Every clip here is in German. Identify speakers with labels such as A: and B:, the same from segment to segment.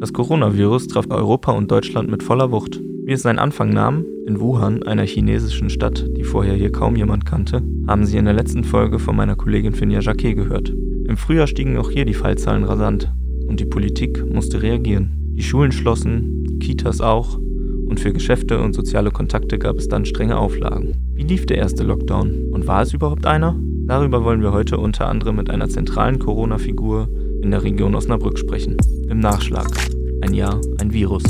A: Das Coronavirus traf Europa und Deutschland mit voller Wucht. Wie es seinen Anfang nahm, in Wuhan, einer chinesischen Stadt, die vorher hier kaum jemand kannte, haben Sie in der letzten Folge von meiner Kollegin Finja Jacquet gehört. Im Frühjahr stiegen auch hier die Fallzahlen rasant und die Politik musste reagieren. Die Schulen schlossen, Kitas auch und für Geschäfte und soziale Kontakte gab es dann strenge Auflagen. Wie lief der erste Lockdown und war es überhaupt einer? Darüber wollen wir heute unter anderem mit einer zentralen Corona-Figur in der Region Osnabrück sprechen. Im Nachschlag. Ein Jahr, ein Virus.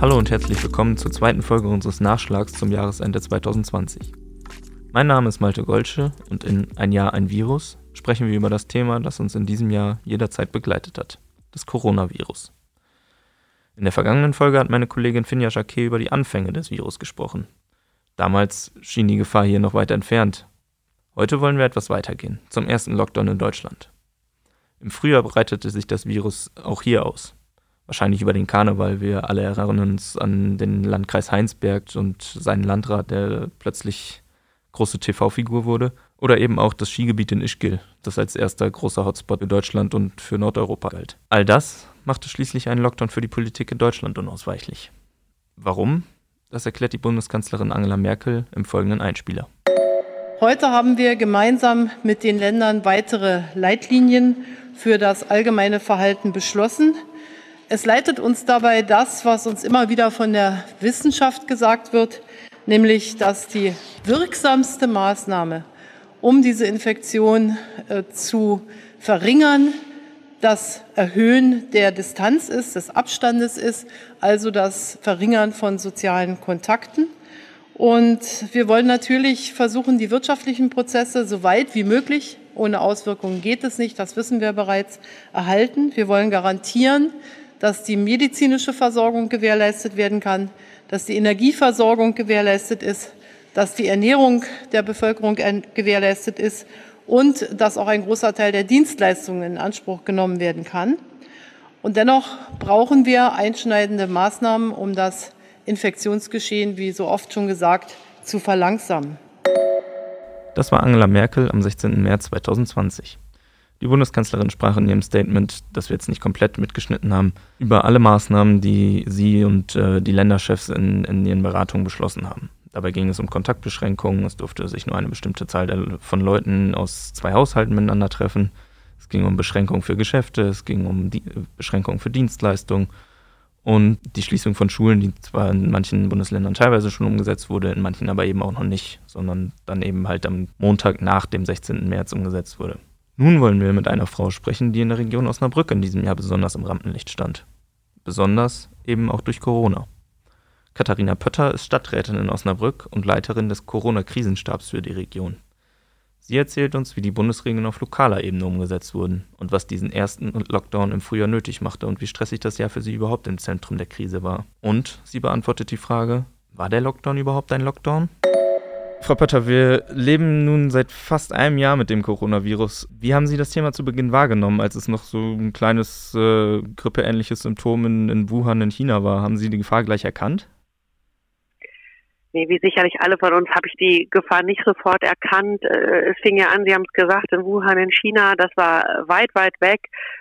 A: Hallo und herzlich willkommen zur zweiten Folge unseres Nachschlags zum Jahresende 2020. Mein Name ist Malte Golsche und in Ein Jahr, ein Virus sprechen wir über das Thema, das uns in diesem Jahr jederzeit begleitet hat, das Coronavirus. In der vergangenen Folge hat meine Kollegin Finja Jacquet über die Anfänge des Virus gesprochen. Damals schien die Gefahr hier noch weit entfernt. Heute wollen wir etwas weitergehen, zum ersten Lockdown in Deutschland. Im Frühjahr breitete sich das Virus auch hier aus. Wahrscheinlich über den Karneval. Wir alle erinnern uns an den Landkreis Heinsberg und seinen Landrat, der plötzlich große TV-Figur wurde. Oder eben auch das Skigebiet in Ischgl, das als erster großer Hotspot für Deutschland und für Nordeuropa galt. All das machte schließlich einen Lockdown für die Politik in Deutschland unausweichlich. Warum? Das erklärt die Bundeskanzlerin Angela Merkel im folgenden Einspieler.
B: Heute haben wir gemeinsam mit den Ländern weitere Leitlinien für das allgemeine Verhalten beschlossen. Es leitet uns dabei das, was uns immer wieder von der Wissenschaft gesagt wird, nämlich dass die wirksamste Maßnahme, um diese Infektion äh, zu verringern, das Erhöhen der Distanz ist, des Abstandes ist, also das Verringern von sozialen Kontakten. Und wir wollen natürlich versuchen, die wirtschaftlichen Prozesse so weit wie möglich, ohne Auswirkungen geht es nicht, das wissen wir bereits, erhalten. Wir wollen garantieren, dass die medizinische Versorgung gewährleistet werden kann, dass die Energieversorgung gewährleistet ist, dass die Ernährung der Bevölkerung gewährleistet ist und dass auch ein großer Teil der Dienstleistungen in Anspruch genommen werden kann. Und dennoch brauchen wir einschneidende Maßnahmen, um das Infektionsgeschehen, wie so oft schon gesagt, zu verlangsamen.
A: Das war Angela Merkel am 16. März 2020. Die Bundeskanzlerin sprach in ihrem Statement, das wir jetzt nicht komplett mitgeschnitten haben, über alle Maßnahmen, die sie und äh, die Länderchefs in, in ihren Beratungen beschlossen haben. Dabei ging es um Kontaktbeschränkungen. Es durfte sich nur eine bestimmte Zahl von Leuten aus zwei Haushalten miteinander treffen. Es ging um Beschränkungen für Geschäfte, es ging um die Beschränkungen für Dienstleistungen und die Schließung von Schulen, die zwar in manchen Bundesländern teilweise schon umgesetzt wurde, in manchen aber eben auch noch nicht, sondern dann eben halt am Montag nach dem 16. März umgesetzt wurde. Nun wollen wir mit einer Frau sprechen, die in der Region Osnabrück in diesem Jahr besonders im Rampenlicht stand. Besonders eben auch durch Corona. Katharina Pötter ist Stadträtin in Osnabrück und Leiterin des Corona-Krisenstabs für die Region. Sie erzählt uns, wie die Bundesregeln auf lokaler Ebene umgesetzt wurden und was diesen ersten Lockdown im Frühjahr nötig machte und wie stressig das Jahr für sie überhaupt im Zentrum der Krise war. Und sie beantwortet die Frage, war der Lockdown überhaupt ein Lockdown? Frau Pötter, wir leben nun seit fast einem Jahr mit dem Coronavirus. Wie haben Sie das Thema zu Beginn wahrgenommen, als es noch so ein kleines äh, grippeähnliches Symptom in, in Wuhan in China war? Haben Sie die Gefahr gleich erkannt?
C: Nee, wie sicherlich alle von uns habe ich die Gefahr nicht sofort erkannt. Äh, es fing ja an, Sie haben es gesagt, in Wuhan in China, das war weit, weit weg.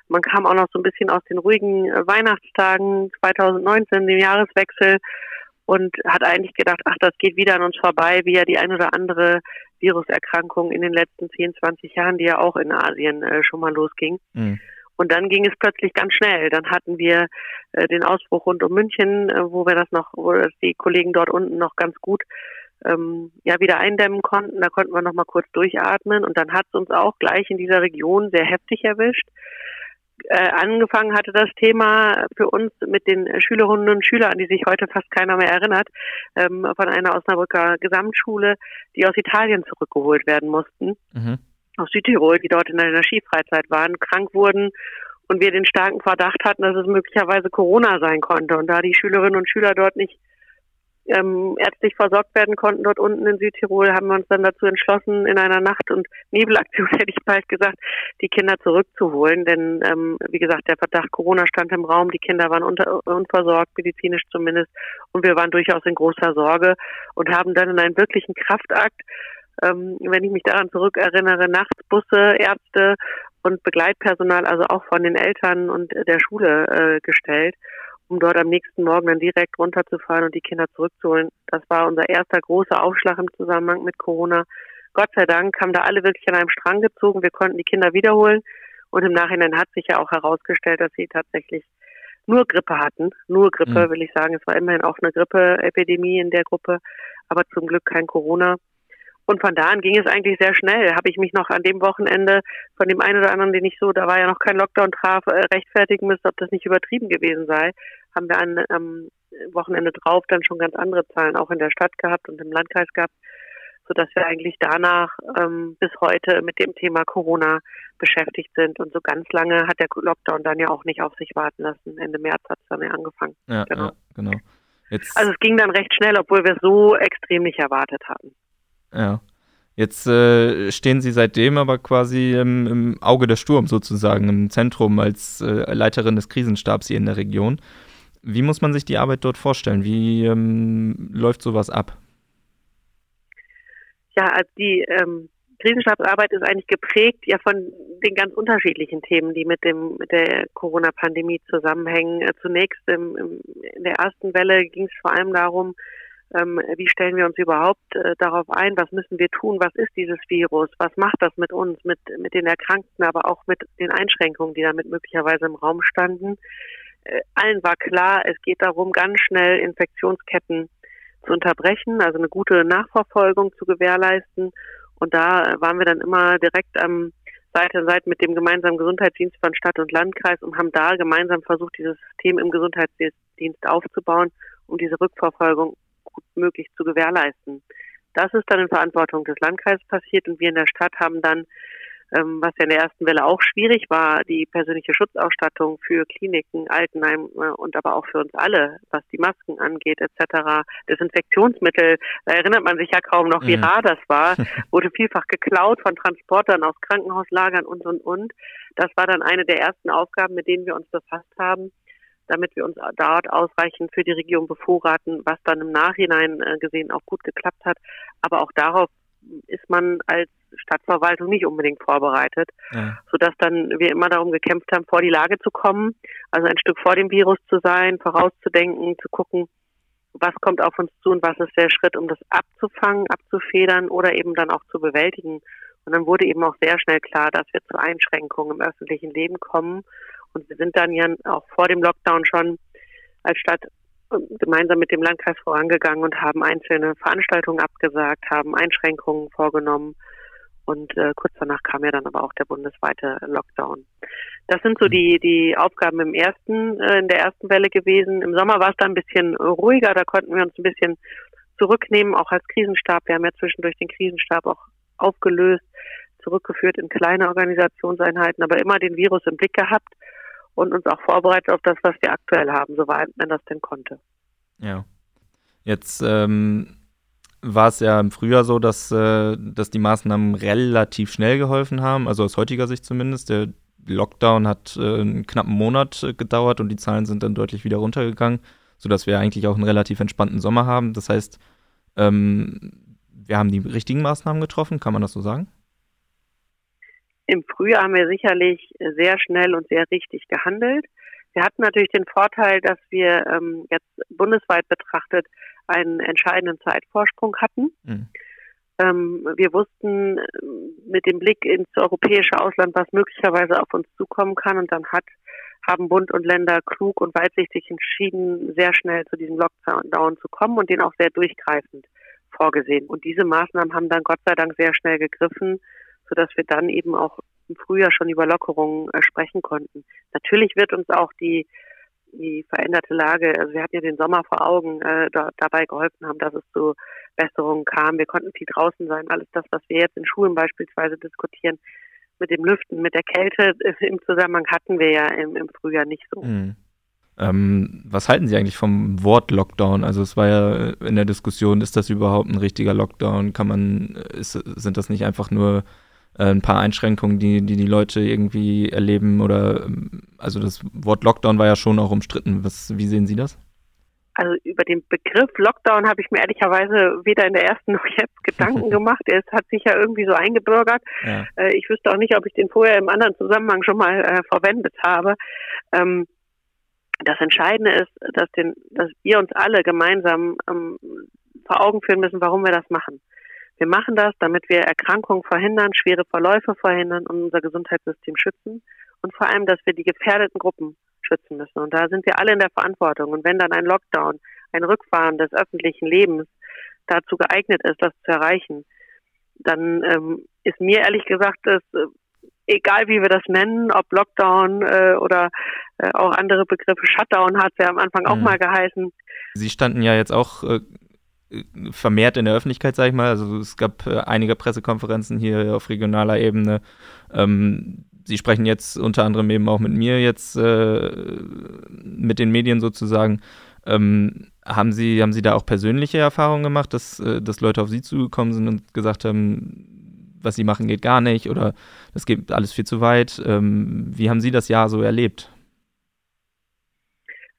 C: Man kam auch noch so ein bisschen aus den ruhigen äh, Weihnachtstagen 2019, dem Jahreswechsel, und hat eigentlich gedacht, ach, das geht wieder an uns vorbei, wie ja die ein oder andere Viruserkrankung in den letzten 10, 20 Jahren, die ja auch in Asien äh, schon mal losging. Mhm. Und dann ging es plötzlich ganz schnell. Dann hatten wir äh, den Ausbruch rund um München, äh, wo wir das noch, wo das die Kollegen dort unten noch ganz gut ähm, ja wieder eindämmen konnten. Da konnten wir noch mal kurz durchatmen. Und dann hat es uns auch gleich in dieser Region sehr heftig erwischt. Äh, angefangen hatte das Thema für uns mit den Schülerinnen und Schülern, an die sich heute fast keiner mehr erinnert, ähm, von einer Osnabrücker Gesamtschule, die aus Italien zurückgeholt werden mussten. Mhm aus Südtirol, die dort in einer Skifreizeit waren, krank wurden und wir den starken Verdacht hatten, dass es möglicherweise Corona sein konnte. Und da die Schülerinnen und Schüler dort nicht ähm, ärztlich versorgt werden konnten, dort unten in Südtirol, haben wir uns dann dazu entschlossen, in einer Nacht- und Nebelaktion, hätte ich bald gesagt, die Kinder zurückzuholen. Denn, ähm, wie gesagt, der Verdacht Corona stand im Raum, die Kinder waren unter, unversorgt, medizinisch zumindest, und wir waren durchaus in großer Sorge und haben dann in einen wirklichen Kraftakt Ähm, wenn ich mich daran zurückerinnere, nachts Busse, Ärzte und Begleitpersonal, also auch von den Eltern und der Schule äh, gestellt, um dort am nächsten Morgen dann direkt runterzufahren und die Kinder zurückzuholen. Das war unser erster großer Aufschlag im Zusammenhang mit Corona. Gott sei Dank haben da alle wirklich an einem Strang gezogen. Wir konnten die Kinder wiederholen. Und im Nachhinein hat sich ja auch herausgestellt, dass sie tatsächlich nur Grippe hatten. Nur Grippe, mhm. will ich sagen. Es war immerhin auch eine Grippeepidemie in der Gruppe, aber zum Glück kein Corona. Und von da an ging es eigentlich sehr schnell. Habe ich mich noch an dem Wochenende von dem einen oder anderen, den ich so, da war ja noch kein Lockdown traf, äh, rechtfertigen müsste, ob das nicht übertrieben gewesen sei. Haben wir am ähm, Wochenende drauf dann schon ganz andere Zahlen auch in der Stadt gehabt und im Landkreis gehabt sodass wir eigentlich danach ähm, bis heute mit dem Thema Corona beschäftigt sind. Und so ganz lange hat der Lockdown dann ja auch nicht auf sich warten lassen. Ende März hat es dann ja angefangen.
A: Ja, genau. Ja, genau.
C: Jetzt, also es ging dann recht schnell, obwohl wir es so extrem nicht erwartet hatten.
A: Ja. Jetzt äh, stehen Sie seitdem aber quasi im, im, Auge des Sturms sozusagen, im Zentrum als äh, Leiterin des Krisenstabs hier in der Region. Wie muss man sich die Arbeit dort vorstellen? Wie ähm, läuft sowas ab?
C: ja, also die ähm, Krisenstabsarbeit ist eigentlich geprägt ja von den ganz unterschiedlichen Themen, die mit dem mit der Corona-Pandemie zusammenhängen. Äh, zunächst im, im, in der ersten Welle ging es vor allem darum, wie stellen wir uns überhaupt äh, darauf ein, was müssen wir tun, was ist dieses Virus, was macht das mit uns, mit, mit den Erkrankten, aber auch mit den Einschränkungen, die damit möglicherweise im Raum standen. Äh, allen war klar, es geht darum, ganz schnell Infektionsketten zu unterbrechen, also eine gute Nachverfolgung zu gewährleisten. Und da waren wir dann immer direkt am Seite an Seite mit dem gemeinsamen Gesundheitsdienst von Stadt und Landkreis und haben da gemeinsam versucht, dieses System im Gesundheitsdienst aufzubauen, um diese Rückverfolgung gut möglich zu gewährleisten. Das ist dann in Verantwortung des Landkreises passiert und wir in der Stadt haben dann ähm, was ja in der ersten Welle auch schwierig war, die persönliche Schutzausstattung für Kliniken, Altenheim äh, und aber auch für uns alle, was die Masken angeht etc. Desinfektionsmittel, da erinnert man sich ja kaum noch, wie mhm. rar das war, wurde vielfach geklaut von Transportern aus Krankenhauslagern und und und. Das war dann eine der ersten Aufgaben, mit denen wir uns befasst haben damit wir uns dort ausreichend für die Region bevorraten, was dann im Nachhinein äh, gesehen auch gut geklappt hat. Aber auch darauf ist man als Stadtverwaltung nicht unbedingt vorbereitet, ja. sodass dann wir immer darum gekämpft haben, vor die Lage zu kommen, also ein Stück vor dem Virus zu sein, vorauszudenken, zu gucken, was kommt auf uns zu und was ist der Schritt, um das abzufangen, abzufedern oder eben dann auch zu bewältigen. Und dann wurde eben auch sehr schnell klar, dass wir zu Einschränkungen im öffentlichen Leben kommen. Und wir sind dann ja auch vor dem Lockdown schon als Stadt gemeinsam mit dem Landkreis vorangegangen und haben einzelne Veranstaltungen abgesagt, haben Einschränkungen vorgenommen. Und äh, kurz danach kam ja dann aber auch der bundesweite Lockdown. Das sind so die, die Aufgaben im ersten, äh, in der ersten Welle gewesen. Im Sommer war es dann ein bisschen ruhiger, da konnten wir uns ein bisschen zurücknehmen, auch als Krisenstab. Wir haben ja zwischendurch den Krisenstab auch aufgelöst, zurückgeführt in kleine Organisationseinheiten, aber immer den Virus im Blick gehabt und uns auch vorbereitet auf das, was wir aktuell haben, soweit man das denn konnte.
A: Ja. Jetzt ähm, war es ja im Frühjahr so, dass, äh, dass die Maßnahmen relativ schnell geholfen haben, also aus heutiger Sicht zumindest. Der Lockdown hat äh, einen knappen Monat äh, gedauert und die Zahlen sind dann deutlich wieder runtergegangen, sodass wir eigentlich auch einen relativ entspannten Sommer haben. Das heißt, ähm, wir haben die richtigen Maßnahmen getroffen, kann man das so sagen?
C: Im Frühjahr haben wir sicherlich sehr schnell und sehr richtig gehandelt. Wir hatten natürlich den Vorteil, dass wir ähm, jetzt bundesweit betrachtet einen entscheidenden Zeitvorsprung hatten. Mhm. Ähm, wir wussten äh, mit dem Blick ins europäische Ausland, was möglicherweise auf uns zukommen kann. Und dann hat, haben Bund und Länder klug und weitsichtig entschieden, sehr schnell zu diesem Lockdown zu kommen und den auch sehr durchgreifend vorgesehen. Und diese Maßnahmen haben dann Gott sei Dank sehr schnell gegriffen sodass wir dann eben auch im Frühjahr schon über Lockerungen äh, sprechen konnten. Natürlich wird uns auch die, die veränderte Lage, also wir hatten ja den Sommer vor Augen, äh, da, dabei geholfen haben, dass es zu Besserungen kam. Wir konnten viel draußen sein. Alles das, was wir jetzt in Schulen beispielsweise diskutieren, mit dem Lüften, mit der Kälte im Zusammenhang hatten wir ja im, im Frühjahr nicht so. Mhm.
A: Ähm, was halten Sie eigentlich vom Wort Lockdown? Also es war ja in der Diskussion, ist das überhaupt ein richtiger Lockdown? Kann man, ist, sind das nicht einfach nur äh, ein paar Einschränkungen, die, die die Leute irgendwie erleben oder also das Wort Lockdown war ja schon auch umstritten. Was, wie sehen Sie das?
C: Also über den Begriff Lockdown habe ich mir ehrlicherweise weder in der ersten noch jetzt Gedanken gemacht. Es hat sich ja irgendwie so eingebürgert. Ja. Äh, ich wüsste auch nicht, ob ich den vorher im anderen Zusammenhang schon mal äh, verwendet habe. Ähm, das Entscheidende ist, dass, den, dass wir uns alle gemeinsam ähm, vor Augen führen müssen, warum wir das machen. Wir machen das, damit wir Erkrankungen verhindern, schwere Verläufe verhindern und unser Gesundheitssystem schützen und vor allem, dass wir die gefährdeten Gruppen schützen müssen. Und da sind wir alle in der Verantwortung. Und wenn dann ein Lockdown, ein Rückfahren des öffentlichen Lebens dazu geeignet ist, das zu erreichen, dann ähm, ist mir ehrlich gesagt, dass, äh, egal wie wir das nennen, ob Lockdown äh, oder äh, auch andere Begriffe, Shutdown hat es ja am Anfang auch mhm. mal geheißen.
A: Sie standen ja jetzt auch äh, vermehrt in der Öffentlichkeit, sage ich mal. Also es gab äh, einige Pressekonferenzen hier auf regionaler Ebene. Ähm, Sie sprechen jetzt unter anderem eben auch mit mir jetzt, äh, mit den Medien sozusagen. Ähm, haben, Sie, haben Sie da auch persönliche Erfahrungen gemacht, dass, äh, dass Leute auf Sie zugekommen sind und gesagt haben, was Sie machen geht gar nicht oder das geht alles viel zu weit? Ähm, wie haben Sie das Jahr so erlebt?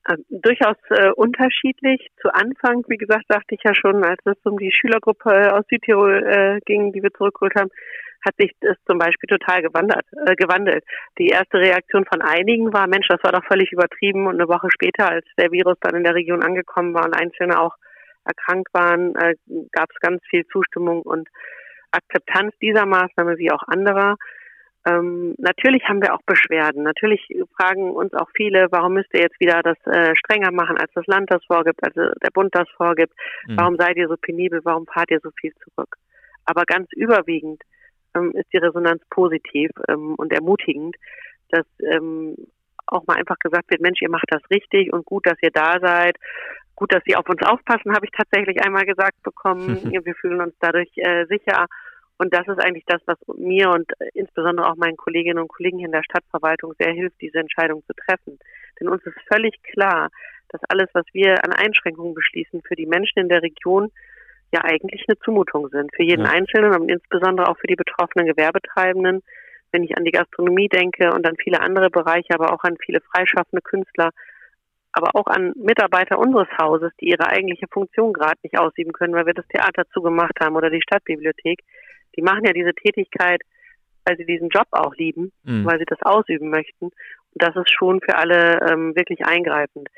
C: Äh, durchaus äh, unterschiedlich. Zu Anfang, wie gesagt, dachte ich ja schon, als es um die Schülergruppe aus Südtirol äh, ging, die wir zurückgeholt haben, hat sich das zum Beispiel total gewandert, äh, gewandelt. Die erste Reaktion von einigen war, Mensch, das war doch völlig übertrieben. Und eine Woche später, als der Virus dann in der Region angekommen war und Einzelne auch erkrankt waren, äh, gab es ganz viel Zustimmung und Akzeptanz dieser Maßnahme wie auch anderer. Ähm, natürlich haben wir auch Beschwerden. Natürlich fragen uns auch viele, warum müsst ihr jetzt wieder das äh, strenger machen, als das Land das vorgibt, als der Bund das vorgibt? Mhm. Warum seid ihr so penibel? Warum fahrt ihr so viel zurück? Aber ganz überwiegend ähm, ist die Resonanz positiv ähm, und ermutigend, dass ähm, auch mal einfach gesagt wird, Mensch, ihr macht das richtig und gut, dass ihr da seid. Gut, dass Sie auf uns aufpassen, habe ich tatsächlich einmal gesagt bekommen. Wir fühlen uns dadurch äh, sicher. Und das ist eigentlich das, was mir und insbesondere auch meinen Kolleginnen und Kollegen hier in der Stadtverwaltung sehr hilft, diese Entscheidung zu treffen. Denn uns ist völlig klar, dass alles, was wir an Einschränkungen beschließen, für die Menschen in der Region ja eigentlich eine Zumutung sind. Für jeden ja. Einzelnen und insbesondere auch für die betroffenen Gewerbetreibenden. Wenn ich an die Gastronomie denke und an viele andere Bereiche, aber auch an viele freischaffende Künstler, aber auch an Mitarbeiter unseres Hauses, die ihre eigentliche Funktion gerade nicht ausüben können, weil wir das Theater zugemacht haben oder die Stadtbibliothek. Die machen ja diese Tätigkeit, weil sie diesen Job auch lieben, mhm. weil sie das ausüben möchten. Und das ist schon für alle ähm, wirklich eingreifend.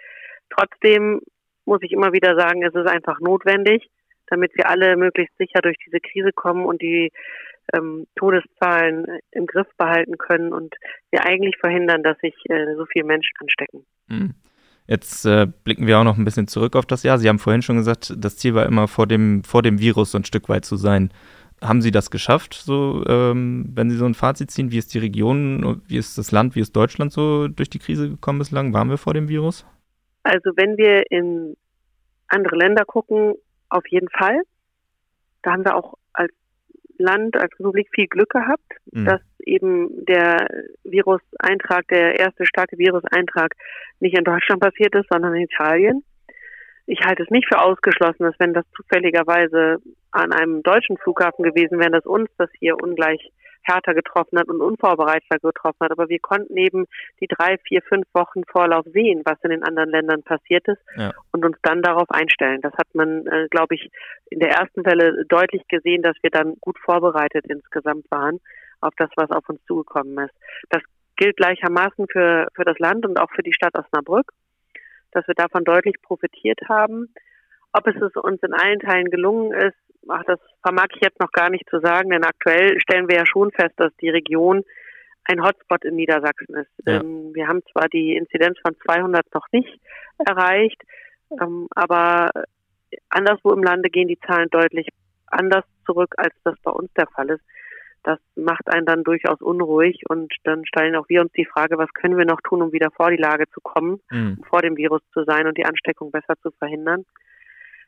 C: Trotzdem muss ich immer wieder sagen, es ist einfach notwendig damit wir alle möglichst sicher durch diese Krise kommen und die ähm, Todeszahlen im Griff behalten können und wir eigentlich verhindern, dass sich äh, so viele Menschen anstecken.
A: Mhm. Jetzt äh, blicken wir auch noch ein bisschen zurück auf das Jahr. Sie haben vorhin schon gesagt, das Ziel war immer vor dem, vor dem Virus so ein Stück weit zu sein. Haben Sie das geschafft, so, ähm, wenn Sie so ein Fazit ziehen? Wie ist die Region, wie ist das Land, wie ist Deutschland so durch die Krise gekommen bislang? Waren wir vor dem Virus?
C: Also wenn wir in andere Länder gucken, auf jeden Fall. Da haben wir auch als Land, als Republik viel Glück gehabt, mhm. dass eben der Viruseintrag, der erste starke Viruseintrag nicht in Deutschland passiert ist, sondern in Italien. Ich halte es nicht für ausgeschlossen, dass wenn das zufälligerweise an einem deutschen Flughafen gewesen wäre, dass uns das hier ungleich härter getroffen hat und unvorbereiteter getroffen hat. Aber wir konnten eben die drei, vier, fünf Wochen Vorlauf sehen, was in den anderen Ländern passiert ist ja. und uns dann darauf einstellen. Das hat man, äh, glaube ich, in der ersten Welle deutlich gesehen, dass wir dann gut vorbereitet insgesamt waren auf das, was auf uns zugekommen ist. Das gilt gleichermaßen für, für das Land und auch für die Stadt Osnabrück, dass wir davon deutlich profitiert haben. Ob es uns in allen Teilen gelungen ist, ach, das vermag ich jetzt noch gar nicht zu sagen, denn aktuell stellen wir ja schon fest, dass die Region ein Hotspot in Niedersachsen ist. Ja. Ähm, wir haben zwar die Inzidenz von 200 noch nicht erreicht, ähm, aber anderswo im Lande gehen die Zahlen deutlich anders zurück, als das bei uns der Fall ist. Das macht einen dann durchaus unruhig und dann stellen auch wir uns die Frage, was können wir noch tun, um wieder vor die Lage zu kommen, mhm. vor dem Virus zu sein und die Ansteckung besser zu verhindern.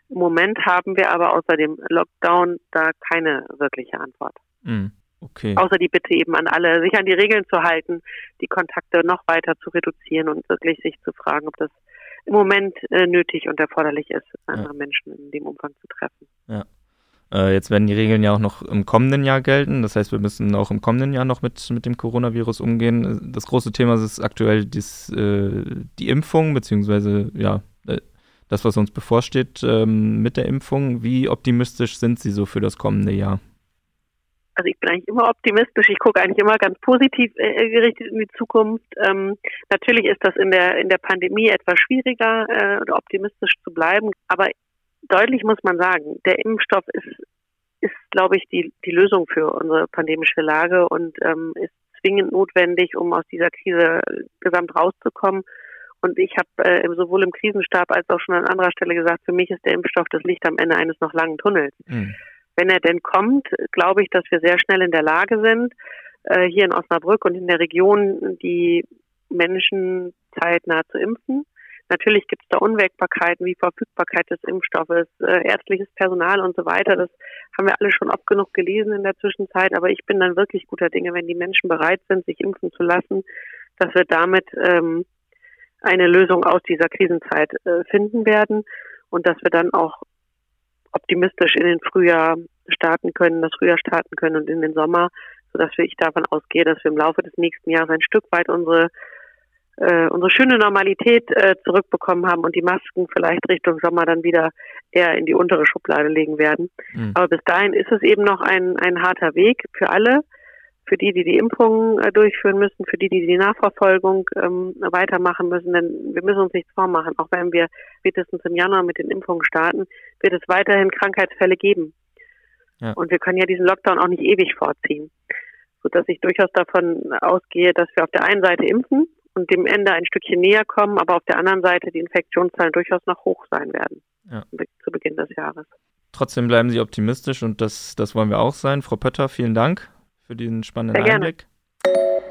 C: Im Moment haben wir aber außer dem Lockdown da keine wirkliche Antwort.
A: Mm, okay.
C: Außer die Bitte eben an alle, sich an die Regeln zu halten, die Kontakte noch weiter zu reduzieren und wirklich sich zu fragen, ob das im Moment äh, nötig und erforderlich ist, andere ja. Menschen in dem Umfang zu treffen.
A: Ja. Äh, jetzt werden die Regeln ja auch noch im kommenden Jahr gelten. Das heißt, wir müssen auch im kommenden Jahr noch mit, mit dem Coronavirus umgehen. Das große Thema ist aktuell dies, äh, die Impfung, beziehungsweise ja, das, was uns bevorsteht ähm, mit der Impfung. Wie optimistisch sind Sie so für das kommende Jahr?
C: also ich bin eigentlich immer optimistisch. Ich gucke eigentlich immer ganz positiv äh, gerichtet in die Zukunft. Ähm, natürlich ist das in der in der Pandemie etwas schwieriger, äh, optimistisch zu bleiben. Aber deutlich muss man sagen, der Impfstoff ist ist, glaube ich, die die Lösung für unsere pandemische Lage und ähm, ist zwingend notwendig, um aus dieser Krise gesamt rauszukommen. Und ich habe äh, sowohl im Krisenstab als auch schon an anderer Stelle gesagt, für mich ist der Impfstoff das Licht am Ende eines noch langen Tunnels. Mhm wenn er denn kommt, glaube ich, dass wir sehr schnell in der Lage sind, äh, hier in Osnabrück und in der Region die Menschen zeitnah zu impfen. Natürlich gibt es da Unwägbarkeiten wie Verfügbarkeit des Impfstoffes, äh, ärztliches Personal und so weiter. Das haben wir alle schon oft genug gelesen in der Zwischenzeit. Aber ich bin dann wirklich guter Dinge, wenn die Menschen bereit sind, sich impfen zu lassen, dass wir damit ähm, eine Lösung aus dieser Krisenzeit äh, finden werden und dass wir dann auch optimistisch in den Frühjahr starten können, das Frühjahr starten können und in den Sommer, sodass ich davon ausgehe, dass wir im Laufe des nächsten Jahres ein Stück weit unsere äh, unsere schöne Normalität äh, zurückbekommen haben und die Masken vielleicht Richtung Sommer dann wieder eher in die untere Schublade legen werden. Mhm. Aber bis dahin ist es eben noch ein, ein harter Weg für alle für die, die die Impfungen äh, durchführen müssen, für die, die die Nachverfolgung ähm, weitermachen müssen. Denn wir müssen uns nichts vormachen. Auch wenn wir spätestens im Januar mit den Impfungen starten, wird es weiterhin Krankheitsfälle geben. Ja. Und wir können ja diesen Lockdown auch nicht ewig vorziehen. Sodass ich durchaus davon ausgehe, dass wir auf der einen Seite impfen und dem Ende ein Stückchen näher kommen, aber auf der anderen Seite die Infektionszahlen durchaus noch hoch sein werden ja. zu Beginn des Jahres.
A: Trotzdem bleiben Sie optimistisch und das, das wollen wir auch sein. Frau Pötter, vielen Dank für den spannenden Sehr Einblick.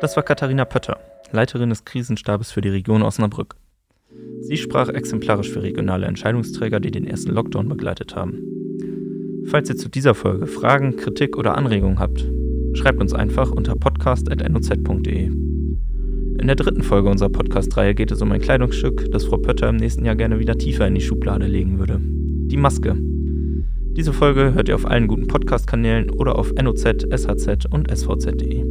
A: Das war Katharina Pötter, Leiterin des Krisenstabes für die Region Osnabrück. Sie sprach exemplarisch für regionale Entscheidungsträger, die den ersten Lockdown begleitet haben. Falls ihr zu dieser Folge Fragen, Kritik oder Anregungen habt, schreibt uns einfach unter podcast.noz.de. In der dritten Folge unserer Podcast-Reihe geht es um ein Kleidungsstück, das Frau Pötter im nächsten Jahr gerne wieder tiefer in die Schublade legen würde. Die Maske. Diese Folge hört ihr auf allen guten Podcast-Kanälen oder auf NOZ, SHZ und SVZ.de.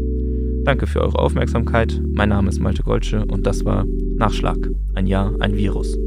A: Danke für eure Aufmerksamkeit. Mein Name ist Malte Golsche und das war Nachschlag. Ein Jahr, ein Virus.